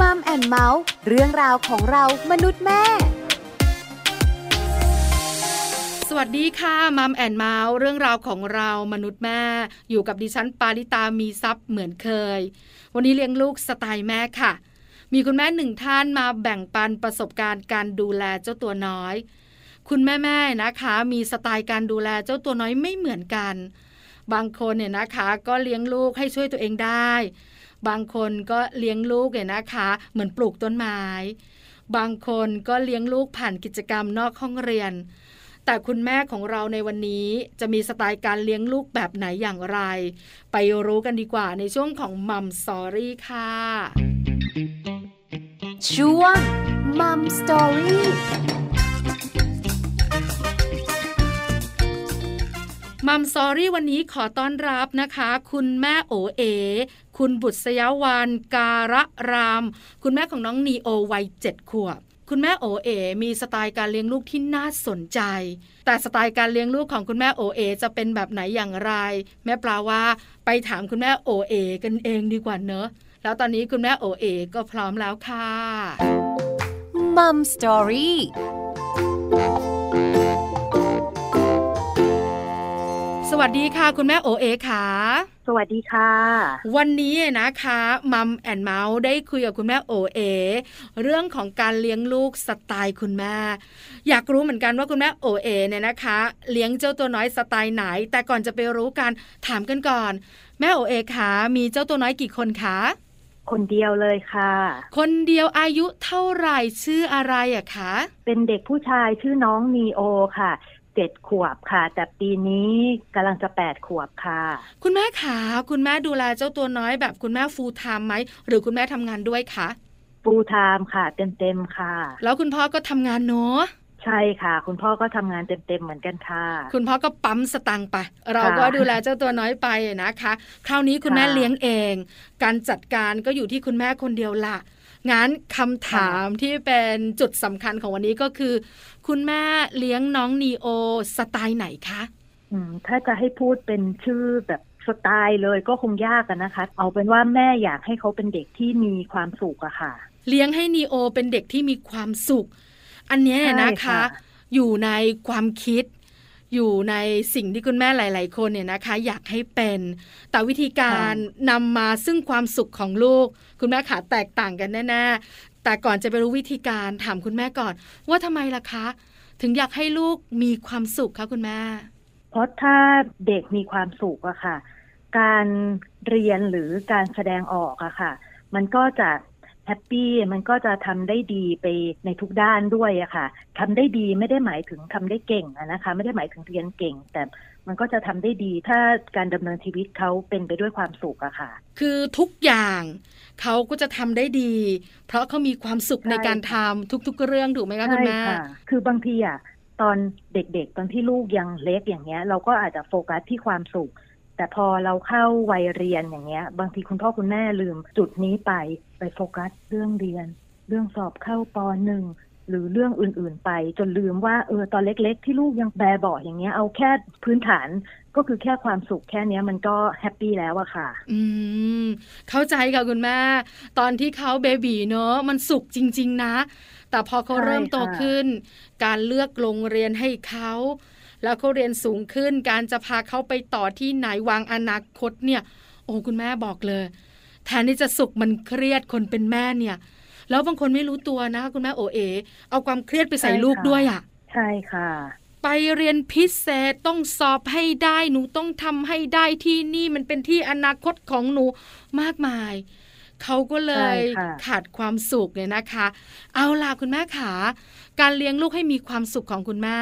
Mom and Mouse เรื่องราวของเรามนุษย์แม่สวัสดีค่ะ Mom and Mouse เรื่องราวของเรามนุษย์แม่ อยู่กับดิฉันปาริตามีทรัพย์เหมือนเคย วันนี้เลี้ยงลูกสไตล์แม่ค่ะ มีคุณแม่หนึ่งท่านมาแบ่งปันประสบการณ์การดูแลเจ้าตัวน้อย คุณแม่ๆนะคะ มีสไตล์การดูแลเจ้าตัวน้อยไม่เหมือนกัน บางคนเนี่ยนะคะ ก็เลี้ยงลูกให้ช่วยตัวเองได้ บางคนก็เลี้ยงลูกเนี่ยนะคะ เหมือนปลูกต้นไม้ บางคนก็เลี้ยงลูกผ่านกิจกรรมนอกห้องเรียน แต่คุณแม่ของเราในวันนี้จะมีสไตล์การเลี้ยงลูกแบบไหนอย่างไร ไปรู้กันดีกว่าในช่วงของ Mom Story ค่ะช่วง Mom Story Mom Story วันนี้ขอต้อนรับนะคะ คุณแม่โอเอ คุณบุษยาวันการะราม คุณแม่ของน้องนีโอวัยเจ็ดขวบคุณแม่โอเอ มีสไตล์การเลี้ยงลูกที่น่าสนใจ แต่สไตล์การเลี้ยงลูกของคุณแม่โอเอ จะเป็นแบบไหนอย่างไร แม่ปลาว่าไปถามคุณแม่โอเอ กันเองดีกว่าเนอะ แล้วตอนนี้คุณแม่โอเอ ก็พร้อมแล้วค่ะ Mom Story สวัสดีค่ะ คุณแม่โอเอค่ะ สวัสดีค่ะ วันนี้นะคะมัมแอนเมาส์ได้คุยกับคุณแม่โอเอเรื่องของการเลี้ยงลูกสไตล์คุณแม่ อยากรู้เหมือนกันว่าคุณแม่โอเอเนี่ยนะคะ เลี้ยงเจ้าตัวน้อยสไตล์ไหน แต่ก่อนจะไปรู้กันถามกันก่อน แม่โอเอคะมีเจ้าตัวน้อยกี่คนคะคนเดียวเลยค่ะ คนเดียวอายุเท่าไหร่ชื่ออะไรอะคะ เป็นเด็กผู้ชายชื่อน้องนีโอค่ะ เจ็ดขวบค่ะ แต่ปีนี้กำลังจะแปดขวบค่ะ คุณแม่ขาคุณแม่ดูแลเจ้าตัวน้อยแบบคุณแม่ full-time ไหม หรือคุณแม่ทำงานด้วยคะ full-time ค่ะ เต็มเต็มๆค่ะ แล้วคุณพ่อก็ทำงานเนาะใช่ค่ะ คุณพ่อก็ทำงานเต็มเต็มๆเหมือนกันค่ะ คุณพ่อก็ปั๊มสตังค์ไป เราก็ดูแลเจ้าตัวน้อยไปนะคะ คราวนี้คุณแม่ค่ะเลี้ยงเอง การจัดการก็อยู่ที่คุณแม่คนเดียวละ งั้นคำถามที่เป็นจุดสำคัญของวันนี้ก็คือ คุณแม่เลี้ยงน้องนีโอสไตล์ไหนคะอืมถ้าจะให้พูดเป็นชื่อแบบสไตล์เลยก็คงยากกันนะคะ เอาเป็นว่าแม่อยากให้เขาเป็นเด็กที่มีความสุขอะค่ะ เลี้ยงให้นีโอเป็นเด็กที่มีความสุข อันเนี้ยใช่นะคะค่ะอยู่ในความคิด อยู่ในสิ่งที่คุณแม่หลาย ๆ คนเนี่ยนะคะ อยากให้เป็น แต่วิธีการนำมาซึ่งความสุขของลูก คุณแม่ขาแตกต่างกันแน่ๆแต่ก่อนจะไปรู้วิธีการถามคุณแม่ก่อน ว่าทำไมล่ะคะ ถึงอยากให้ลูกมีความสุขคะคุณแม่ เพราะถ้าเด็กมีความสุขอะค่ะ การเรียนหรือการแสดงออกอะค่ะ มันก็จะ แฮปปี้มันก็จะทำได้ดีไปในทุกด้านด้วยอะค่ะทำได้ดีไม่ได้หมายถึงทำได้เก่งอะนะคะ ไม่ได้หมายถึงเรียนเก่ง แต่มันก็จะทำได้ดีถ้าการดำเนินชีวิตเขาเป็นไปด้วยความสุขอะค่ะ คือทุกอย่างเขาก็จะทำได้ดี เพราะเขามีความสุขใช่ในการทำทุก ๆ เรื่องถูกไหมคะคุณใช่แม่ค่ะคือบางทีอะตอนเด็กๆ ตอนที่ลูกยังเล็กอย่างเงี้ย เราก็อาจจะโฟกัสที่ความสุขแต่พอเราเข้าวัยเรียนอย่างเงี้ย บางทีคุณพ่อคุณแม่ลืมจุดนี้ไป ไปโฟกัสเรื่องเรียน เรื่องสอบเข้าปหนึ่งหรือเรื่องอื่น ๆ ไปจนลืมว่าเออตอนเล็ก ๆ ที่ลูกยังแบเบาะอย่างเงี้ยเอาแค่พื้นฐานก็คือแค่ความสุขแค่เนี้ยมันก็แฮปปี้แล้วอะค่ะ อืม เข้าใจค่ะคุณแม่ ตอนที่เขาเบบีเนอะมันสุขจริง ๆ นะ แต่พอเขาเริ่มโตขึ้น การเลือกโรงเรียนให้เขาแล้วเขาเรียนสูงขึ้น การจะพาเขาไปต่อที่ไหนวางอนาคตเนี่ย โอ้คุณแม่บอกเลย แทนที่จะสุขมันเครียดคนเป็นแม่เนี่ย แล้วบางคนไม่รู้ตัวนะคุณแม่โอเอ เอาความเครียดไปใส่ลูกด้วยอะ ใช่ค่ะ ไปเรียนพิเศษต้องสอบให้ได้หนูต้องทำให้ได้ที่นี่มันเป็นที่อนาคตของหนูมากมายเขาก็เลยใช่ค่ะขาดความสุขเนี่ยนะคะ เอาล่ะคุณแม่ขา การเลี้ยงลูกให้มีความสุขของคุณแม่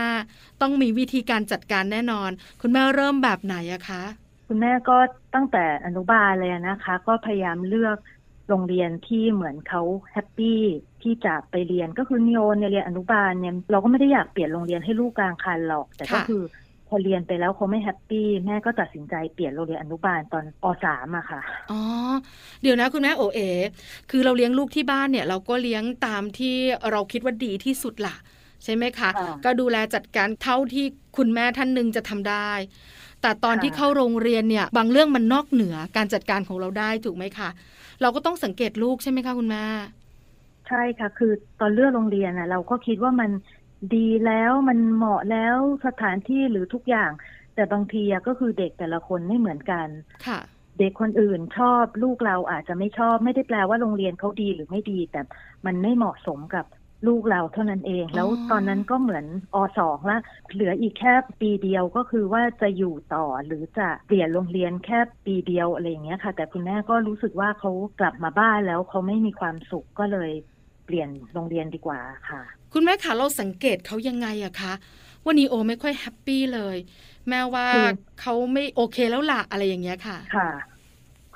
ต้องมีวิธีการจัดการแน่นอน คุณแม่เริ่มแบบไหนอะคะ คุณแม่ก็ตั้งแต่อนุบาลเลยนะคะ ก็พยายามเลือกโรงเรียนที่เหมือนเขา happy ที่จะไปเรียนก็คือนิโอเนี่ยเรียนอนุบาลเนี่ยเราก็ไม่ได้อยากเปลี่ยนโรงเรียนให้ลูกกลางคันหรอก แต่ก็ค่ะคือพอเรียนไปแล้วเขาไม่ happy แม่ก็ตัดสินใจเปลี่ยนโรงเรียนอนุบาลตอนปสามอะค่ะอ๋อเดี๋ยวนะคุณแม่โอเอคือเราเลี้ยงลูกที่บ้านเนี่ยเราก็เลี้ยงตามที่เราคิดว่าดีที่สุดล่ะ ใช่ไหมคะค่ะก็ดูแลจัดการเท่าที่คุณแม่ท่านหนึ่งจะทำได้ แต่ตอนที่เข้าโรงเรียนเนี่ยบางเรื่องมันนอกเหนือการจัดการของเราได้ถูกไหมคะ เราก็ต้องสังเกตลูกใช่ไหมคะคุณแม่ใช่ค่ะ คือตอนเลือกโรงเรียนอะ เราก็คิดว่ามันดีแล้วมันเหมาะแล้วสถานที่หรือทุกอย่าง แต่บางทีก็คือเด็กแต่ละคนไม่เหมือนกันค่ะ เด็กคนอื่นชอบลูกเราอาจจะไม่ชอบ ไม่ได้แปลว่าโรงเรียนเขาดีหรือไม่ดี แต่มันไม่เหมาะสมกับ ลูกเราเท่านั้นเอง แล้วตอนนั้นก็เหมือนอสองละเหลืออีกแค่ปีเดียวก็คือว่าจะอยู่ต่อหรือจะเปลี่ยนโรงเรียนแค่ปีเดียวอะไรอย่างเงี้ยค่ะ แต่คุณแม่ก็รู้สึกว่าเขากลับมาบ้านแล้วเขาไม่มีความสุขก็เลยเปลี่ยนโรงเรียนดีกว่าค่ะ คุณแม่คะเราสังเกตเขายังไงอะคะว่านีโอไม่ค่อยแฮปปี้เลย แม้ว่าคือเขาไม่โอเคแล้วล่ะอะไรอย่างเงี้ยค่ะค่ะ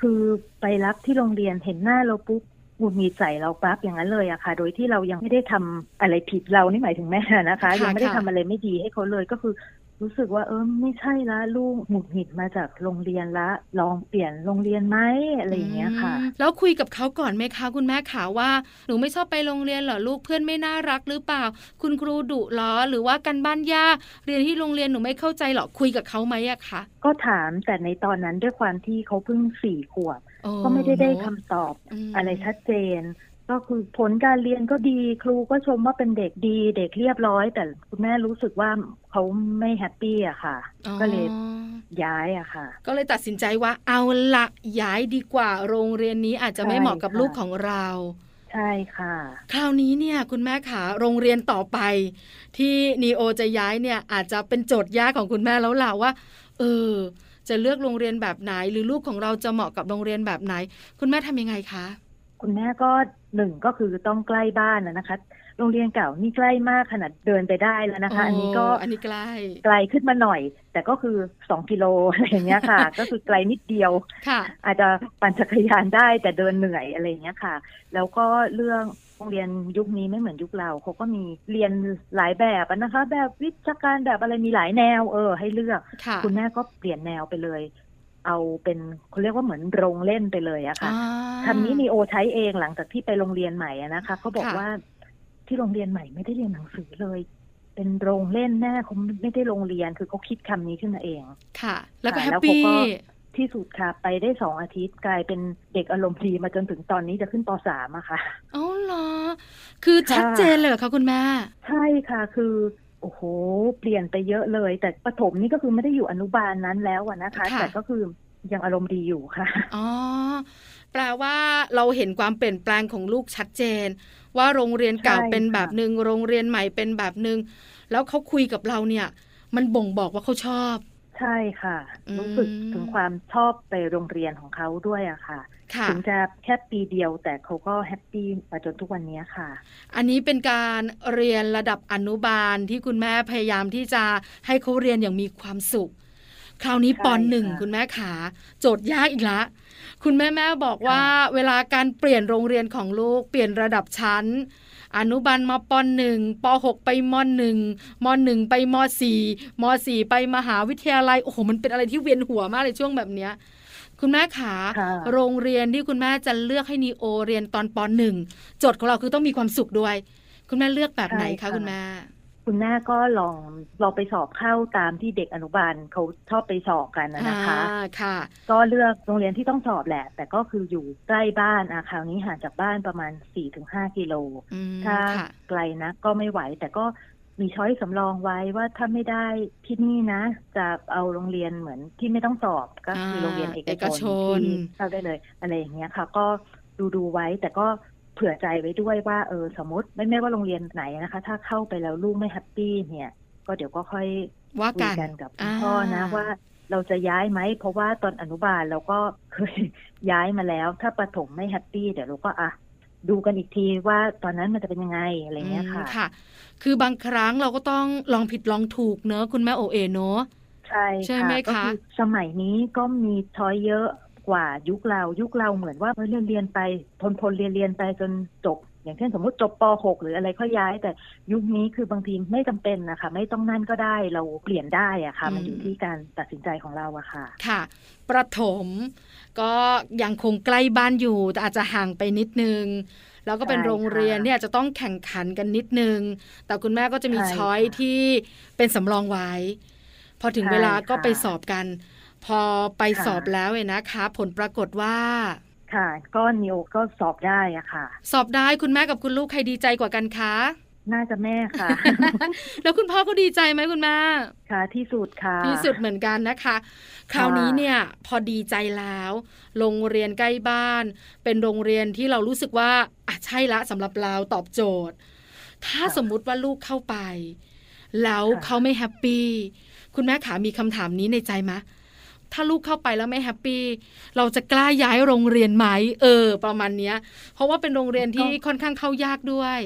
คือไปรับที่โรงเรียนเห็นหน้าเราปุ๊บ หงุดหงิดใส่เราปั๊บอย่างนั้นเลยอะค่ะ โดยที่เรายังไม่ได้ทำอะไรผิดเรานี่หมายถึงแม่นะคะค่ะยังไม่ได้ค่ะทำอะไรไม่ดีให้เขาเลยก็คือรู้สึกว่าเออไม่ใช่ละลูกหงุดหงิดมาจากโรงเรียนละ ลองเปลี่ยนโรงเรียนไหมอะไรอย่างเงี้ยค่ะอืมแล้วคุยกับเขาก่อนไหมคะ คุณแม่ขาว่าหนูไม่ชอบไปโรงเรียนเหรอลูกเพื่อนไม่น่ารักหรือเปล่า คุณครูดุเหรอหรือว่ากันบ้านยากเรียนที่โรงเรียนหนูไม่เข้าใจเหรอคุยกับเขาไหมอะคะก็ถามแต่ในตอนนั้นด้วยความที่เขาเพิ่งสี่ขวบโอ้ ก็ไม่ได้ได้คำตอบมอะไรชัดเจน ก็คือผลการเรียนก็ดีครูก็ชมว่าเป็นเด็กดี เด็กเรียบร้อย แต่คุณแม่รู้สึกว่าเขาไม่ happy อะค่ะอ๋อก็เลยย้ายอะค่ะ ก็เลยตัดสินใจว่าเอาละย้ายดีกว่าโรงเรียนนี้อาจจะไม่ใช่เหมาะกับค่ะลูกของเราใช่ค่ะ คราวนี้เนี่ยคุณแม่ขาโรงเรียนต่อไป ที่นีโอจะย้ายเนี่ยอาจจะเป็นโจทย์ยากของคุณแม่แล้วล่ะว่า เออ จะเลือกโรงเรียนแบบไหน หรือลูกของเราจะเหมาะกับโรงเรียนแบบไหน คุณแม่ทำยังไงคะ คุณแม่ก็หนึ่งก็คือต้องใกล้บ้านนะนะคะ โรงเรียนเก่านี่ใกล้มากขนาดเดินไปได้แล้วนะคะ อันนี้ก็อันนี้ใกล้ไกลขึ้นมาหน่อย แต่ก็คือสองกิโลอะไรอย่างเงี้ยค่ะ ก็คือไกลนิดเดียวค่ะอาจจะปั่นจักรยานได้แต่เดินเหนื่อยอะไรอย่างเงี้ยค่ะ แล้วก็เรื่อง โรงเรียนยุคนี้ไม่เหมือนยุคเราเขาก็มีเรียนหลายแบบอะนะคะ แบบวิชาการแบบอะไรมีหลายแนว เออ ให้เลือกค่ะคุณแม่ก็เปลี่ยนแนวไปเลย เอาเป็นเขาเรียกว่าเหมือนโรงเล่นไปเลยอะค่ะอ่าคำนี้นีโอใช้เองหลังจากที่ไปโรงเรียนใหม่อะนะคะเขาบอกค่ะว่าที่โรงเรียนใหม่ไม่ได้เรียนหนังสือเลย เป็นโรงเล่นแน่เขาไม่ได้โรงเรียนคือเขาคิดคำนี้ขึ้นมาเอง ค่ะ แล้วก็ค่ะแฮปแล้วปี้เขาก็ ที่สุดค่ะ ไปได้สองอาทิตย์กลายเป็นเด็กอารมณ์ดีมาจนถึงตอนนี้จะขึ้นปสามอะค่ะอ๋อเหรอ คือค่ะชัดเจนเลยเหรอคะคุณแม่ ใช่ค่ะคือโอ้โห เปลี่ยนไปเยอะเลย แต่ประถมนี่ก็คือไม่ได้อยู่อนุบาลนั้นแล้วอะนะคะค่ะแต่ก็คือยังอารมณ์ดีอยู่ค่ะ อ๋อ แปลว่าเราเห็นความเปลี่ยนแปลงของลูกชัดเจน ว่าโรงเรียนเก่าใช่เป็นแบบค่ะหนึ่งโรงเรียนใหม่เป็นแบบหนึ่งแล้วเขาคุยกับเราเนี่ย มันบ่งบอกว่าเขาชอบ ใช่ค่ะอืมรู้สึกถึงความชอบไปโรงเรียนของเขาด้วยอะค่ะค่ะ ถึงจะแค่ปีเดียวแต่เขาก็ happy มาจนทุกวันนี้ค่ะ อันนี้เป็นการเรียนระดับอนุบาลที่คุณแม่พยายามที่จะให้เขาเรียนอย่างมีความสุข คราวนี้ใช่ปหนึ่งค่ะคุณแม่ขา โจทย์ยากอีกละ คุณแม่แม่บอกว่า เวลาการเปลี่ยนโรงเรียนของลูกเปลี่ยนระดับชั้น อนุบาลมาปหนึ่งปหกไปมหนึ่งมหนึ่งไปมสี่มสี่ไปมหาวิทยาลัย โอ้โห มันเป็นอะไรที่เวียนหัวมากเลยช่วงแบบเนี้ยคุณแม่ขาค่ะโรงเรียนที่คุณแม่จะเลือกให้นีโอเรียนตอนปหนึ่งโจทย์ของเราคือต้องมีความสุขด้วย คุณแม่เลือกแบบไหนใช่คะค่ะคุณแม่ คุณแม่ก็ลองลองไปสอบเข้าตามที่เด็กอนุบาลเขาชอบไปสอบกันนะนะคะอ่าค่ะ ก็เลือกโรงเรียนที่ต้องสอบแหละ แต่ก็คืออยู่ใกล้บ้านอาคราวนี้ห่างจากบ้านประมาณ4-5กิโลอืมถ้าค่ะไกลนะก็ไม่ไหว แต่ก็มีช้อยสำรองไว้ว่าถ้าไม่ได้ที่นี่นะ จะเอาโรงเรียนเหมือนที่ไม่ต้องสอบก็คืออ่าโรงเรียนเอกเอกชชนนที่เข้าได้เลยอะไรอย่างเงี้ยค่ะ ก็ดูดูไว้แต่ก็ เผื่อใจไว้ด้วยว่าเออสมมติไม่ไม่ว่าโรงเรียนไหนนะคะ ถ้าเข้าไปแล้วลูกไม่ happy เนี่ย ก็เดี๋ยวก็ค่อยว่าคุกัยนกันกับคุณพ่อนะว่าเราจะย้ายไหม เพราะว่าตอนอนุบาลเราก็เคยย้ายมาแล้ว ถ้าประถมไม่ happy เดี๋ยวเราก็อะดูกันอีกทีว่าตอนนั้นมันจะเป็นยังไงอะไรเงี้ยค่ะอืมค่ะ คือบางครั้งเราก็ต้องลองผิดลองถูกเนอะคุณแม่โอเอเนอะใช่ใช่ไหมก็คะคือสมัยนี้ก็มีช้อยเยอะ กว่ายุคเรายุคเราเหมือนว่าเรียนเรียนไปทนทนเรียนเรียนไปจนจบ อย่างเช่นสมมติจบป .6 หรืออะไรก็ย้าย แต่ยุคนี้คือบางทีไม่จำเป็นนะคะ ไม่ต้องนั่นก็ได้เราเปลี่ยนได้อะค่ะ มันอยู่ที่การตัดสินใจของเราอะค่ะ ค่ะ ประถมก็ยังคงใกล้บ้านอยู่แต่อาจจะห่างไปนิดนึงแล้วก็เป็นใช่โรงเรียนค่ะเนี่ยจะต้องแข่งขันกันนิดนึง แต่คุณแม่ก็จะมีใช่ช้อยค่ะที่เป็นสำรองไว้ พอถึงใช่เวลาก็ค่ะไปสอบกัน พอไปค่ะสอบแล้วเนี่ยนะคะ ผลปรากฏว่า ค่ะ ก็นิโอก็สอบได้อะค่ะ สอบได้คุณแม่กับคุณลูกใครดีใจกว่ากันคะน่าจะแม่ค่ะ แล้วคุณพ่อก็ดีใจไหมคุณแม่ค่ะ ที่สุดค่ะ ที่สุดเหมือนกันนะคะ คราวนี้เนี่ยพอดีใจแล้ว โรงเรียนใกล้บ้าน เป็นโรงเรียนที่เรารู้สึกว่าอะใช่ละสำหรับเราตอบโจทย์ ถ้าค่ะสมมุติว่าลูกเข้าไป แล้วค่ะเขาไม่ happy คุณแม่ขามีคำถามนี้ในใจไหม ถ้าลูกเข้าไปแล้วไม่ happy เราจะกล้าย้ายโรงเรียนไหมเออ ประมาณเนี้ย เพราะว่าเป็นโรงเรียนที่ค่อนข้างเข้ายากด้วย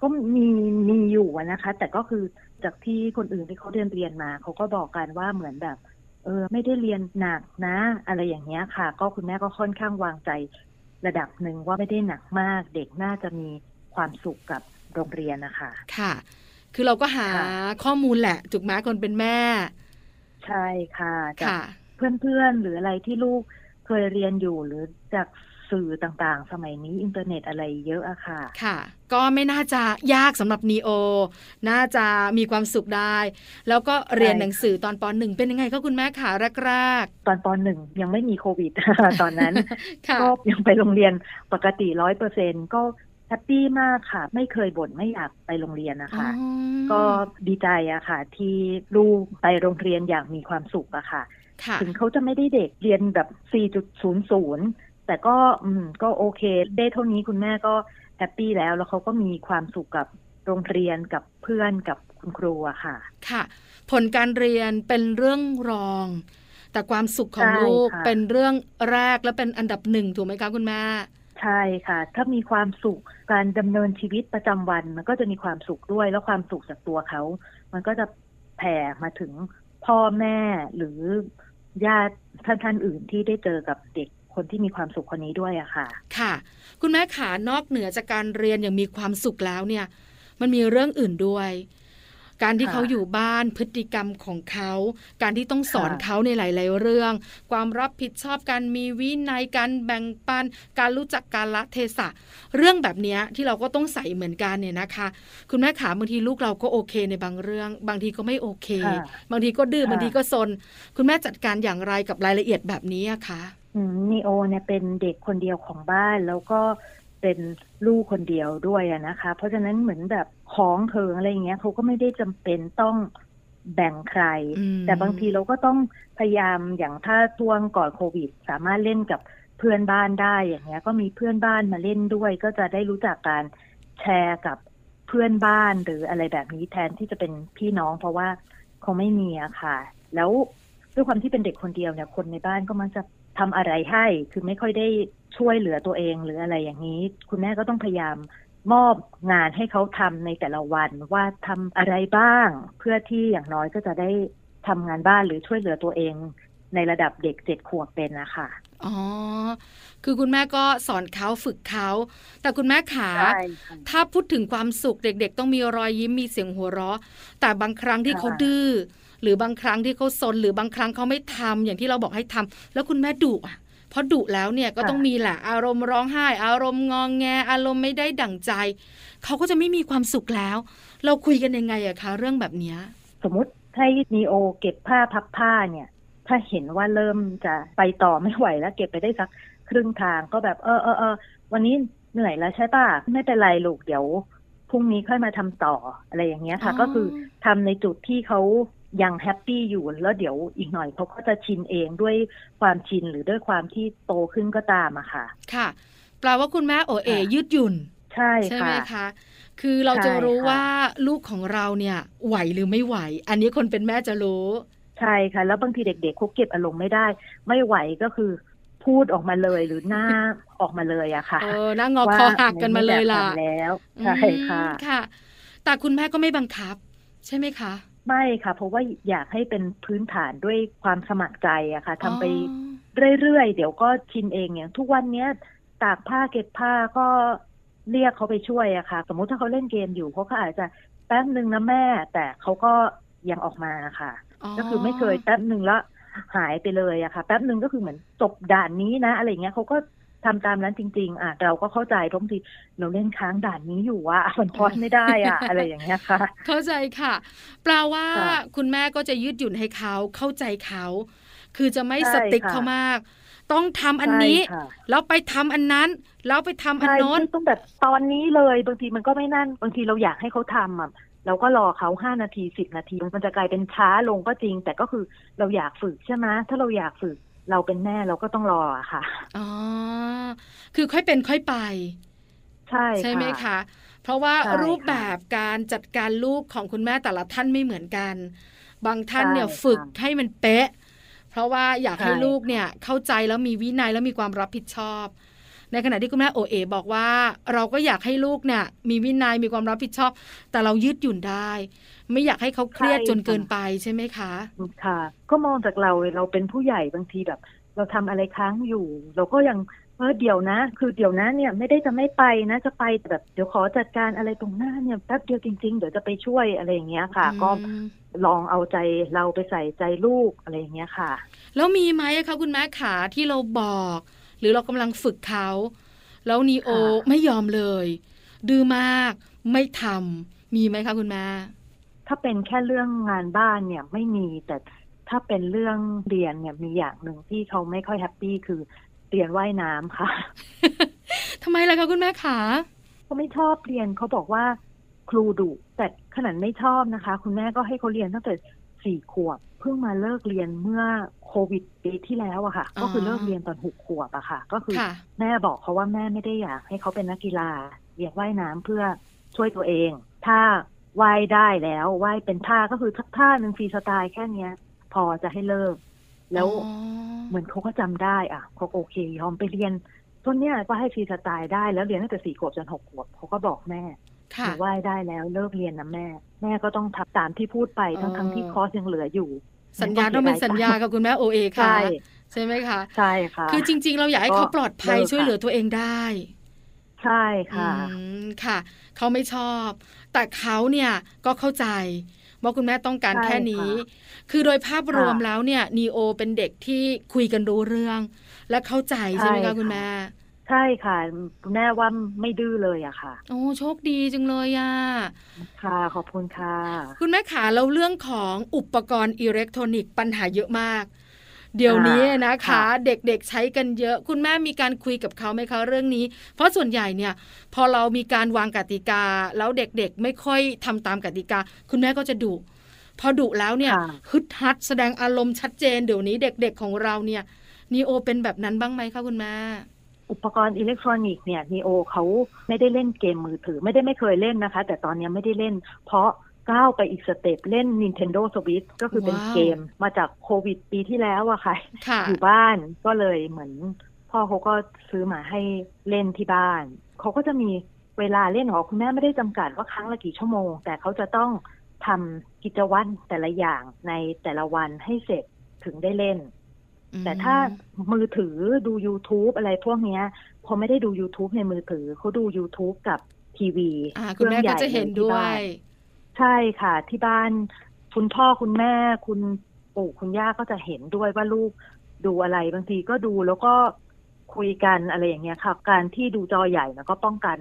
ก็มีมีอยู่อะนะคะ แต่ก็คือจากที่คนอื่นที่เขาเรียนเรียนมาเขาก็บอกกันว่าเหมือนแบบ เออ ไม่ได้เรียนหนักนะ อะไรอย่างเงี้ยค่ะ ก็คุณแม่ก็ค่อนข้างวางใจระดับหนึ่งว่าไม่ได้หนักมากเด็กน่าจะมีความสุขกับโรงเรียนนะคะค่ะ คือเราก็หาค่ะข้อมูลแหละถูกไหมคนเป็นแม่ ใช่ค่ะจากค่ะ เพื่อนๆ หรืออะไรที่ลูกเคยเรียนอยู่หรือจากสื่อต่างๆ สมัยนี้อินเทอร์เน็ตอะไรเยอะอะค่ะ ค่ะ ก็ไม่น่าจะยากสำหรับนีโอ น่าจะมีความสุขได้ แล้วก็เรียนใช่หนังสือตอนปหนึ่งเป็นยังไงก็คุณแม่ขาแรกตอนปหนึ่งยังไม่มีโควิด ตอนนั้นๆค่ะก็ยังไปโรงเรียนปกติร้อยเปอร์เซ็นก็ happy มากค่ะ ไม่เคยบ่นไม่อยากไปโรงเรียนนะคะอ๋อก็ดีใจอะค่ะ ที่ลูกไปโรงเรียนอย่างมีความสุขอะค่ะค่ะ ถึงเขาจะไม่ได้เด็กเรียนแบบ 4.00 แต่ก็อืมก็โอเค ได้เท่านี้คุณแม่ก็ happy แล้ว แล้วเขาก็มีความสุขกับโรงเรียนกับเพื่อนกับคุณครูอะค่ะ ค่ะ ผลการเรียนเป็นเรื่องรอง แต่ความสุขของใช่ลูกค่ะเป็นเรื่องแรกและเป็นอันดับหนึ่งถูกไหมคะคุณแม่ใช่ค่ะ ถ้ามีความสุขการดำเนินชีวิตประจำวัน มันก็จะมีความสุขด้วย แล้วความสุขจากตัวเขา มันก็จะแผ่มาถึงพ่อแม่หรือ ญาติท่านท่านๆอื่นที่ได้เจอกับเด็กคนที่มีความสุขคนนี้ด้วยอะค่ะ ค่ะ คุณแม่ขานอกเหนือจากการเรียนอย่างมีความสุขแล้วเนี่ย มันมีเรื่องอื่นด้วย การที่ค่ะเขาอยู่บ้านพฤติกรรมของเขา การที่ต้องสอนค่ะเขาในหลาย ๆ เรื่อง ความรับผิดชอบการมีวินัยการแบ่งปัน การรู้จักการละเทศะ เรื่องแบบเนี้ยที่เราก็ต้องใส่เหมือนกันเนี่ยนะคะ คุณแม่ขาบางทีลูกเราก็โอเคในบางเรื่อง บางทีก็ไม่โอเคค่ะบางทีก็ดื้อค่ะบางทีก็ซน คุณแม่จัดการอย่างไรกับรายละเอียดแบบนี้อะคะอืมนีโอเนี่ยเป็นเด็กคนเดียวของบ้านแล้วก็เป็นลูกคนเดียวด้วยอะนะคะ เพราะฉะนั้นเหมือนแบบ ของเถิงอะไรอย่างเงี้ยเขาก็ไม่ได้จำเป็นต้องแบ่งใครอืมแต่บางทีเราก็ต้องพยายามอย่างถ้าช่วงก่อนโควิด สามารถเล่นกับเพื่อนบ้านได้อย่างเงี้ย ก็มีเพื่อนบ้านมาเล่นด้วย ก็จะได้รู้จักการแชร์กับเพื่อนบ้านหรืออะไรแบบนี้แทนที่จะเป็นพี่น้อง เพราะว่าคงไม่มีอะค่ะ แล้วด้วยความที่เป็นเด็กคนเดียวเนี่ยคนในบ้านก็มักจะทำอะไรให้ คือไม่ค่อยได้ช่วยเหลือตัวเองหรืออะไรอย่างนี้ คุณแม่ก็ต้องพยายาม มอบงานให้เขาทำในแต่ละวันว่าทำอะไรบ้าง เพื่อที่อย่างน้อยก็จะได้ทำงานบ้านหรือช่วยเหลือตัวเอง ในระดับเด็กเจ็ดขวบเป็นนะคะอ๋อ คือคุณแม่ก็สอนเขาฝึกเขา แต่คุณแม่ขาใช่ค่ะถ้าพูดถึงความสุขเด็กๆ ต้องมีรอยยิ้มมีเสียงหัวเราะ แต่บางครั้งที่ค่ะเขาดื้อหรือบางครั้งที่เขาซนหรือบางครั้งเขาไม่ทำอย่างที่เราบอกให้ทำแล้วคุณแม่ดุอะ เพราะดุแล้วเนี่ยก็ต้องมีแหละอารมณ์ร้องไห้ อารมณ์งองแง อารมณ์ไม่ได้ดั่งใจ เขาก็จะไม่มีความสุขแล้ว เราคุยกันยังไงอะคะเรื่องแบบเนี้ยสมมติถ้านีโอเก็บผ้าพับผ้าเนี่ย ถ้าเห็นว่าเริ่มจะไปต่อไม่ไหวแล้ว เก็บไปได้สักครึ่งทางก็แบบเออเออเออวันนี้เหนื่อยแล้วใช่ป่ะไม่เป็นไรลูกเดี๋ยวพรุ่งนี้ค่อยมาทำต่ออะไรอย่างเงี้ยค่ะอ๋อก็คือทำในจุดที่เขา ยัง happy อยู่แล้วเดี๋ยวอีกหน่อยเขาก็จะชินเองด้วยความชินหรือด้วยความที่โตขึ้นก็ตามอะค่ะ ค่ะแปลว่าคุณแม่โอเอค่ะยืดหยุ่น ใช่ใช่ไหมค่ะคะคือเราจะใช่รู้ค่ะว่าลูกของเราเนี่ยไหวหรือไม่ไหว อันนี้คนเป็นแม่จะรู้ ใช่ค่ะ แล้วบางทีเด็กๆเขาเก็บอารมณ์ไม่ได้ ไม่ไหวก็คือพูดออกมาเลยหรือหน้าออกมาเลยอะค่ะเออหน้างอคอหักกันมาเลยล่ะว่ไม่แบบทำแล้วใช่ค่ะอืมค่ะ แต่คุณแม่ก็ไม่บังคับ ใช่ไหมคะ ไม่ค่ะ เพราะว่าอยากให้เป็นพื้นฐานด้วยความสมัครใจอะค่ะทำไปอ๋อเรื่อยๆ เดี๋ยวก็ชินเองอย่างทุกวันเนี้ยตากผ้าเก็บผ้าก็เรียกเขาไปช่วยอะค่ะ สมมุติถ้าเขาเล่นเกมอยู่เขาก็อาจจะแป๊บหนึ่งนะแม่ แต่เขาก็ยังออกมาค่ะ ก็คือไม่เคยแป๊บหนึ่งแล้วหายไปเลยอะค่ะ แป๊บหนึ่งก็คือเหมือนจบด่านนี้นะ อะไรเงี้ยเขาก็ ทำตามนั้นจริง ๆ อะเราก็เข้าใจบางทีเราเล่นค้างด่านนี้อยู่ว่ามันพอสไม่ได้อะ อะไรอย่างเงี้ยค่ะ เข้าใจค่ะ แปลว่าค่ะคุณแม่ก็จะยืดหยุ่นให้เขาเข้าใจเขา คือจะไม่ใช่สติ๊กค่ะเขามากต้องทำอันนี้ใช่ค่ะแล้วไปทำอันนั้นแล้วไปทำอันใช่โน้นไม่ต้องแบบตอนนี้เลยบางทีมันก็ไม่นั่นบางทีเราอยากให้เขาทำอะเราก็รอเขาห้านาทีสิบนาที มันจะกลายเป็นช้าลงก็จริง แต่ก็คือเราอยากฝึกใช่ไหมถ้าเราอยากฝึก เราเป็นแม่เราก็ต้องรออะค่ะอ๋อคือค่อยเป็นค่อยไป ใช่ใช่ไหมคะ เพราะว่าใช่ค่ะรูปแบบการจัดการลูกของคุณแม่แต่ละท่านไม่เหมือนกัน บางท่านเนี่ยใช่ค่ะฝึกให้มันเป๊ะ เพราะว่าอยากให้ใช่ลูกเนี่ยเข้าใจแล้วมีวินัยแล้วมีความรับผิดชอบ ในขณะที่คุณแม่โอเอบอกว่า เราก็อยากให้ลูกเนี่ยมีวินัยมีความรับผิดชอบ แต่เรายืดหยุ่นได้ ไม่อยากให้เขาเครียดจนเกินไปใช่ไหมคะค่ะ ก็มองจากเราเราเป็นผู้ใหญ่บางทีแบบ เราทำอะไรค้างอยู่ เราก็ยังเออเดี๋ยวนะ คือเดี๋ยวนะเนี่ยไม่ได้จะไม่ไปนะจะไปแต่แบบเดี๋ยวขอจัดการอะไรตรงหน้าเนี่ยแป๊บเดียวจริง ๆ เดี๋ยวจะไปช่วยอะไรอย่างเงี้ยค่ะ ก็อืมลองเอาใจเราไปใส่ใจลูกอะไรอย่างเงี้ยค่ะ แล้วมีไหมคะคุณแม่ขาที่เราบอก หรือเรากำลังฝึกเขาแล้วนีโอค่ะไม่ยอมเลย ดื้อมากไม่ทำมีไหมคะคุณแม่ ถ้าเป็นแค่เรื่องงานบ้านเนี่ยไม่มีแต่ถ้าเป็นเรื่องเรียนเนี่ยมีอย่างหนึ่งที่เขาไม่ค่อย happy คือเรียนว่ายน้ำค่ะทำไมล่ะคะคุณแม่ขาเขาไม่ชอบเรียนเขาบอกว่าครูดุแต่ขนาดไม่ชอบนะคะ คุณแม่ก็ให้เขาเรียนตั้งแต่สี่ขวบเพิ่งมาเลิกเรียนเมื่อโควิดปีที่แล้วอะค่ะ ก็คือเลิกเรียนตอนหกขวบอะค่ะ ก็คือค่ะแม่บอกเขาว่าแม่ไม่ได้อยากให้เขาเป็นนักกีฬาเรียนว่ายน้ำเพื่อช่วยตัวเอง ถ้า ว่ายได้แล้วว่ายเป็นท่าก็คือทักท่าหนึ่งฟรีสไตล์แค่เนี้ย พอจะให้เลิก แล้วอ๋อเหมือนเขาก็จำได้อะเขาก็โอเคยอมไปเรียนต้นเนี้ยก็ให้ฟรีสไตล์ได้แล้วเรียนตั้งแต่สี่ขวบจนหกขวบเขาก็บอกแม่หค่ะนูว่ายได้แล้วเลิกเรียนนะแม่ แม่ก็ต้องทำตามที่พูดไปทั้งทั้งๆที่คอร์สยังเหลืออยู่ สัญญาต้องเป็นสัญญากับคุณแม่โอเอค่ะใช่ใช่ไหมคะใช่ค่ะคือจริง ๆ เราอยากให้ก็เขาปลอดภัยเลิกค่ะช่วยเหลือตัวเองได้ ใช่ค่ะอืมค่ะ เขาไม่ชอบ แต่เขาเนี่ยก็เข้าใจว่าคุณแม่ต้องการใช่แค่นี้ค่ะคือโดยภาพรวมค่ะแล้วเนี่ยนีโอเป็นเด็กที่คุยกันรู้เรื่อง และเข้าใจใช่ไหมใช่คะค่ะคุณแม่ ใช่ค่ะคุณแม่ว่าไม่ดื้อเลยอะค่ะ โอ้โชคดีจังเลยอะค่ะ ขอบคุณค่ะ คุณแม่ขาแล้วเรื่องของอุปกรณ์อิเล็กทรอนิกส์ปัญหาเยอะมาก เดี๋ยวนี้นะคะค่ะเด็กๆใช้กันเยอะ คุณแม่มีการคุยกับเขาไหมคะเรื่องนี้ เพราะส่วนใหญ่เนี่ย พอเรามีการวางกติกา แล้วเด็กๆไม่ค่อยทำตามกติกา คุณแม่ก็จะดุพอดุแล้วเนี่ยค่ะฮึดฮัดแสดงอารมณ์ชัดเจนเดี๋ยวนี้เด็กๆของเราเนี่ยนีโอเป็นแบบนั้นบ้างไหมคะคุณแม่อุปกรณ์อิเล็กทรอนิกส์เนี่ยนีโอเขาไม่ได้เล่นเกมมือถือ ไม่ได้ไม่เคยเล่นนะคะ แต่ตอนนี้ไม่ได้เล่น เพราะ ก้าวไปอีก step เล่น Nintendo Switch ก็คือเป็นว้าวเกมมาจากโควิดปีที่แล้วอะค่ะค่ะ อยู่บ้านก็เลยเหมือน พ่อเขาก็ซื้อมาให้เล่นที่บ้าน เขาก็จะมีเวลาเล่นของคุณแม่ไม่ได้จำกัดว่าครั้งละกี่ชั่วโมง แต่เขาจะต้องทำกิจวัตรแต่ละอย่างในแต่ละวันให้เสร็จถึงได้เล่น แต่ถ้ามือถือดู YouTube อะไรพวกเนี้ยพอไม่ได้ดู YouTube ในมือถือเขาดู YouTube กับทีวีอ่าคุณแม่ก็จะเห็นด้วย ใช่ค่ะ ที่บ้านคุณพ่อคุณแม่ คุณปู่คุณย่าก็จะเห็นด้วยว่าลูกดูอะไรบางทีก็ดูแล้วก็คุยกันอะไรอย่างเงี้ยค่ะ การที่ดูจอใหญ่นะก็ป้องกัน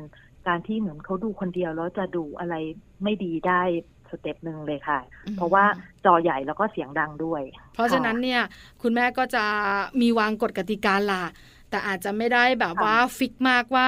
การที่เหมือนเขาดูคนเดียวแล้วจะดูอะไรไม่ดีได้ step หนึ่งเลยค่ะอืมเพราะว่าจอใหญ่แล้วก็เสียงดังด้วย เพราะฉะนั้นเนี่ยคุณแม่ก็จะมีวางกฎกติกาล่ะแต่อาจจะไม่ได้แบบค่ะว่า fix มากว่า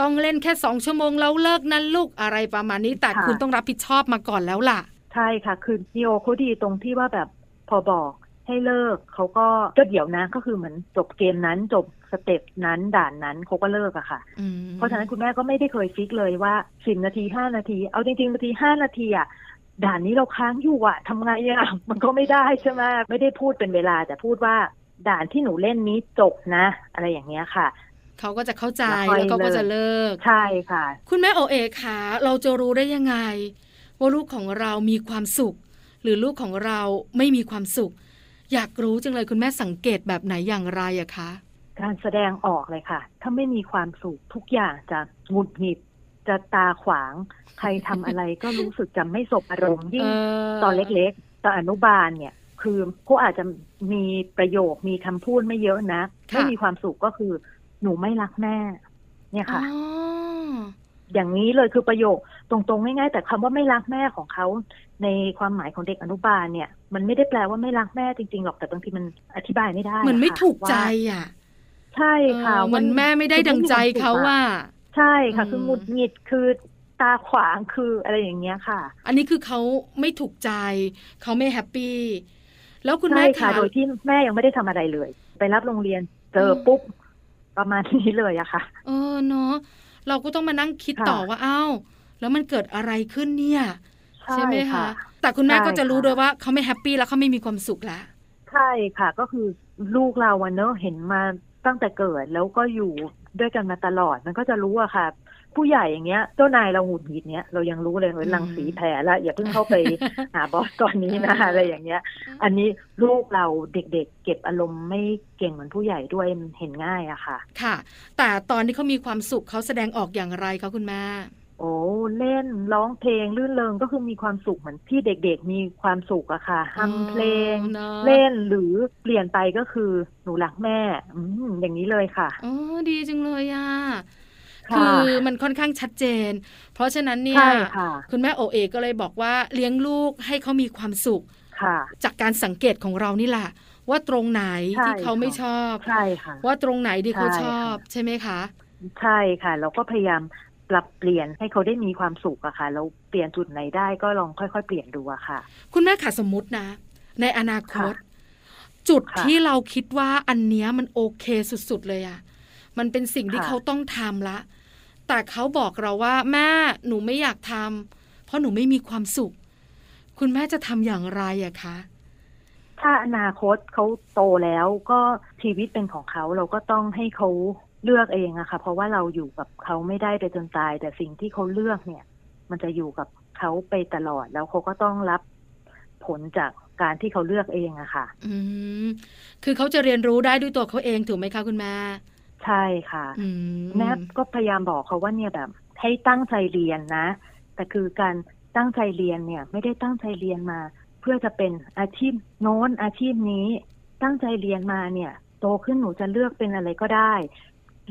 ต้องเล่นแค่สองชั่วโมงแล้วเลิกนั้นลูกอะไรประมาณนี้แต่ค่ะคุณต้องรับผิดชอบมาก่อนแล้วล่ะ ใช่ค่ะ คือนีโอเขาดีตรงที่ว่าแบบพอบอกให้เลิกเขาก็ก็เดี๋ยวนะก็คือเหมือนจบเกมนั้นจบ step นั้นด่านนั้นเขาก็เลิกอะค่ะอืมเพราะฉะนั้นคุณแม่ก็ไม่ได้เคย fix เลยว่าสิบนาทีห้านาที เอาจริงๆบางทีห้านาทีอะด่านนี้เราค้างอยู่อะทำไงอะมันก็ไม่ได้ใช่ไหมไม่ได้พูดเป็นเวลาแต่พูดว่าด่านที่หนูเล่นนี้จบนะ อะไรอย่างเงี้ยค่ะ เขาก็จะเข้าใจแล้วค่อยแล้วเขาก็เลิกจะเลิก ใช่ค่ะ คุณแม่โอเอคะเราจะรู้ได้ยังไง ว่าลูกของเรามีความสุข หรือลูกของเราไม่มีความสุข อยากรู้จังเลยคุณแม่สังเกตแบบไหนอย่างไรอะคะการแสดงออกเลยค่ะ ถ้าไม่มีความสุขทุกอย่างจะหงุดหงิดจะตาขวาง ใครทำอะไรก็รู้สึกจะไม่สบอารมณ์ยิ่งตอนเล็กๆตอนอนุบาลเนี่ย คือเขาอาจจะมีประโยคมีคำพูดไม่เยอะนะค่ะไม่มีความสุขก็คือ หนูไม่รักแม่ เนี่ยค่ะอ๋ออย่างนี้เลยคือประโยคตรงๆง่ายๆแต่คำว่าไม่รักแม่ของเขา ในความหมายของเด็กอนุบาลเนี่ย มันไม่ได้แปลว่าไม่รักแม่จริงๆหรอกแต่บางทีมันอธิบายไม่ได้เหมือนไม่ค่ะถูกใจว่าอะ ใช่ค่ะเออเหมือนว่าแม่ไม่ได้ดังใจเขาว่า ใช่ค่ะอืมคือหงุดหงิดคือตาขวางคืออะไรอย่างเงี้ยค่ะ อันนี้คือเขาไม่ถูกใจเขาไม่ happy แล้วคุณแม่ใช่ค่ะถามโดยที่แม่ยังไม่ได้ทำอะไรเลย ไปรับโรงเรียนเจอมปุ๊บ ประมาณนี้เลยอะค่ะ เออเนาะเราก็ต้องมานั่งคิดค่ะต่อว่าอ้าวแล้วมันเกิดอะไรขึ้นเนี่ย ใช่ไหมคะค่ะแต่คุณแม่ใช่ก็จะรู้ค่ะด้วยว่าเขาไม่ happy แล้วเขาไม่มีความสุขแล้วใช่ค่ะ ก็คือลูกเราอะเนอะเห็นมาตั้งแต่เกิดแล้วก็อยู่ด้วยกันมาตลอดมันก็จะรู้อะค่ะ ผู้ใหญ่อย่างเงี้ยเจ้านายเราหงุดหงิดเนี้ยเรายังรู้เลยว่าอืมรังสีแผลแล้วอย่าเพิ่งเข้าไปหาบอสตอนนี้นะเออออะไรอย่างเงี้ย อันนี้ลูกเราเด็กๆ เก็บอารมณ์ไม่เก่งเหมือนผู้ใหญ่ด้วยมันเห็นง่ายอะค่ะ ค่ะ แต่ตอนที่เขามีความสุขเขาแสดงออกอย่างไรคะคุณแม่โอ้เล่นร้องเพลงลื่นเริงก็คือมีความสุขเหมือนที่เด็กๆมีความสุขอะค่ะฮัมเพลงเนอะเล่นหรือเปลี่ยนไปก็คือหนูรักแม่อืมอย่างนี้เลยค่ะอ๋อดีจังเลยอะ ค่ะคือมันค่อนข้างชัดเจน เพราะฉะนั้นเนี่ยใช่ค่ะคุณแม่โอเอก็เลยบอกว่าเลี้ยงลูกให้เขามีความสุขค่ะจากการสังเกตของเรานี่แหละว่าตรงไหนใช่ที่เขาไม่ค่ะชอบใช่ค่ะว่าตรงไหนที่เขาใช่ชอบค่ะใช่ไหมคะ ใช่ค่ะ เราก็พยายามปรับเปลี่ยนให้เขาได้มีความสุขอะค่ะแล้วเปลี่ยนจุดไหนได้ก็ลองค่อยๆ เปลี่ยนดูอะค่ะ คุณแม่ค่ะสมมตินะ ในอนาคตค่ะจุดค่ะที่เราคิดว่าอันเนี้ยมันโอเคสุดๆเลยอะมันเป็นสิ่งที่ค่ะเขาต้องทำละ แต่เขาบอกเราว่า แม่หนูไม่อยากทำเพราะหนูไม่มีความสุข คุณแม่จะทำอย่างไรอะคะถ้าอนาคตเขาโตแล้วก็ชีวิตเป็นของเขาเราก็ต้องให้เขาเลือกเองอะค่ะ เพราะว่าเราอยู่กับเขาไม่ได้ไปจนตาย แต่สิ่งที่เขาเลือกเนี่ย มันจะอยู่กับเขาไปตลอดแล้วเขาก็ต้องรับผลจากการที่เขาเลือกเองอะค่ะ อืมคือเขาจะเรียนรู้ได้ด้วยตัวเขาเองถูกไหมคะคุณแม่ ใช่ค่ะอืมแม่ก็พยายามบอกเขาว่าเนี่ยแบบ ให้ตั้งใจเรียนนะ แต่คือการตั้งใจเรียนเนี่ย ไม่ได้ตั้งใจเรียนมา เพื่อจะเป็นอาชีพโน้นอาชีพนี้ ตั้งใจเรียนมาเนี่ย โตขึ้นหนูจะเลือกเป็นอะไรก็ได้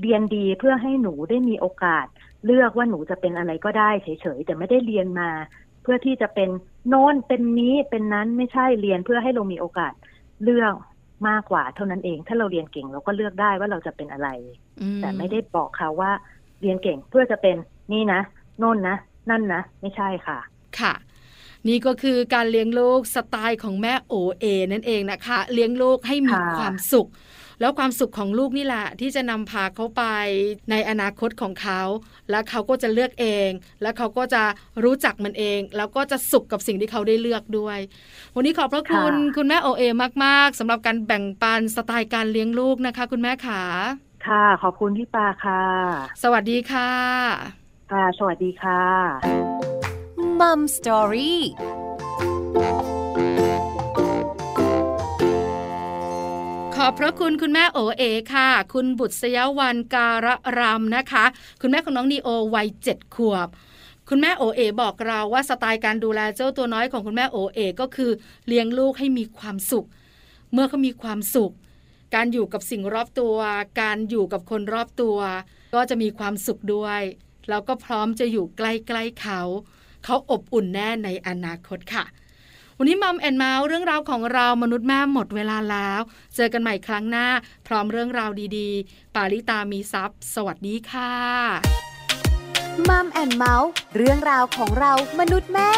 เรียนดีเพื่อให้หนูได้มีโอกาส เลือกว่าหนูจะเป็นอะไรก็ได้เฉยๆแต่ไม่ได้เรียนมา เพื่อที่จะเป็นโน้นเป็นนี้เป็นนั้นไม่ใช่เรียนเพื่อให้เรามีโอกาส เลือก มากกว่าเท่านั้นเอง ถ้าเราเรียนเก่งเราก็เลือกได้ว่าเราจะเป็นอะไรอืแต่ไม่ได้บอกเขาว่าเรียนเก่งเพื่อจะเป็นนี่นะโน่นนะ นั่นนะ ไม่ใช่ค่ะ ค่ะ นี่ก็คือการเลี้ยงลูกสไตล์ของแม่โอเอนั่นเองนะคะ เลี้ยงลูกให้มีค่ะความสุข แล้วความสุขของลูกนี่แหละที่จะนำพาเขาไปในอนาคตของเขา แล้วเขาก็จะเลือกเอง แล้วเขาก็จะรู้จักมันเอง แล้วก็จะสุขกับสิ่งที่เขาได้เลือกด้วย วันนี้ขอบพระคุณค่ะคุณแม่โอเอมากๆสำหรับการแบ่งปันสไตล์การเลี้ยงลูกนะคะ คุณแม่ขาค่ะ ขอบคุณพี่ปาค่ะ สวัสดีค่ะ ค่ะ สวัสดีค่ะ มัมสตอรี่ขอบพระคุณคุณแม่โอเอค่ะ คุณบุตรสยวันการะรำนะคะ คุณแม่ของน้องนีโอวัยเจ็ดขวบคุณแม่โอเอบอกเราว่าสไตล์การดูแลเจ้าตัวน้อยของคุณแม่โอเอก็คือเลี้ยงลูกให้มีความสุข เมื่อเขามีความสุข การอยู่กับสิ่งรอบตัว การอยู่กับคนรอบตัว ก็จะมีความสุขด้วย แล้วก็พร้อมจะอยู่ใกล้ๆเขา เขาอบอุ่นแน่ในอนาคตค่ะ วันนี้ Mum and Mouth เรื่องราวของเรามนุษย์แม่หมดเวลาแล้ว เจอกันใหม่ครั้งหน้า พร้อมเรื่องราวดีๆ ปาลิตามีทรัพย์สวัสดีค่ะ Mum and Mouth เรื่องราวของเรามนุษย์แม่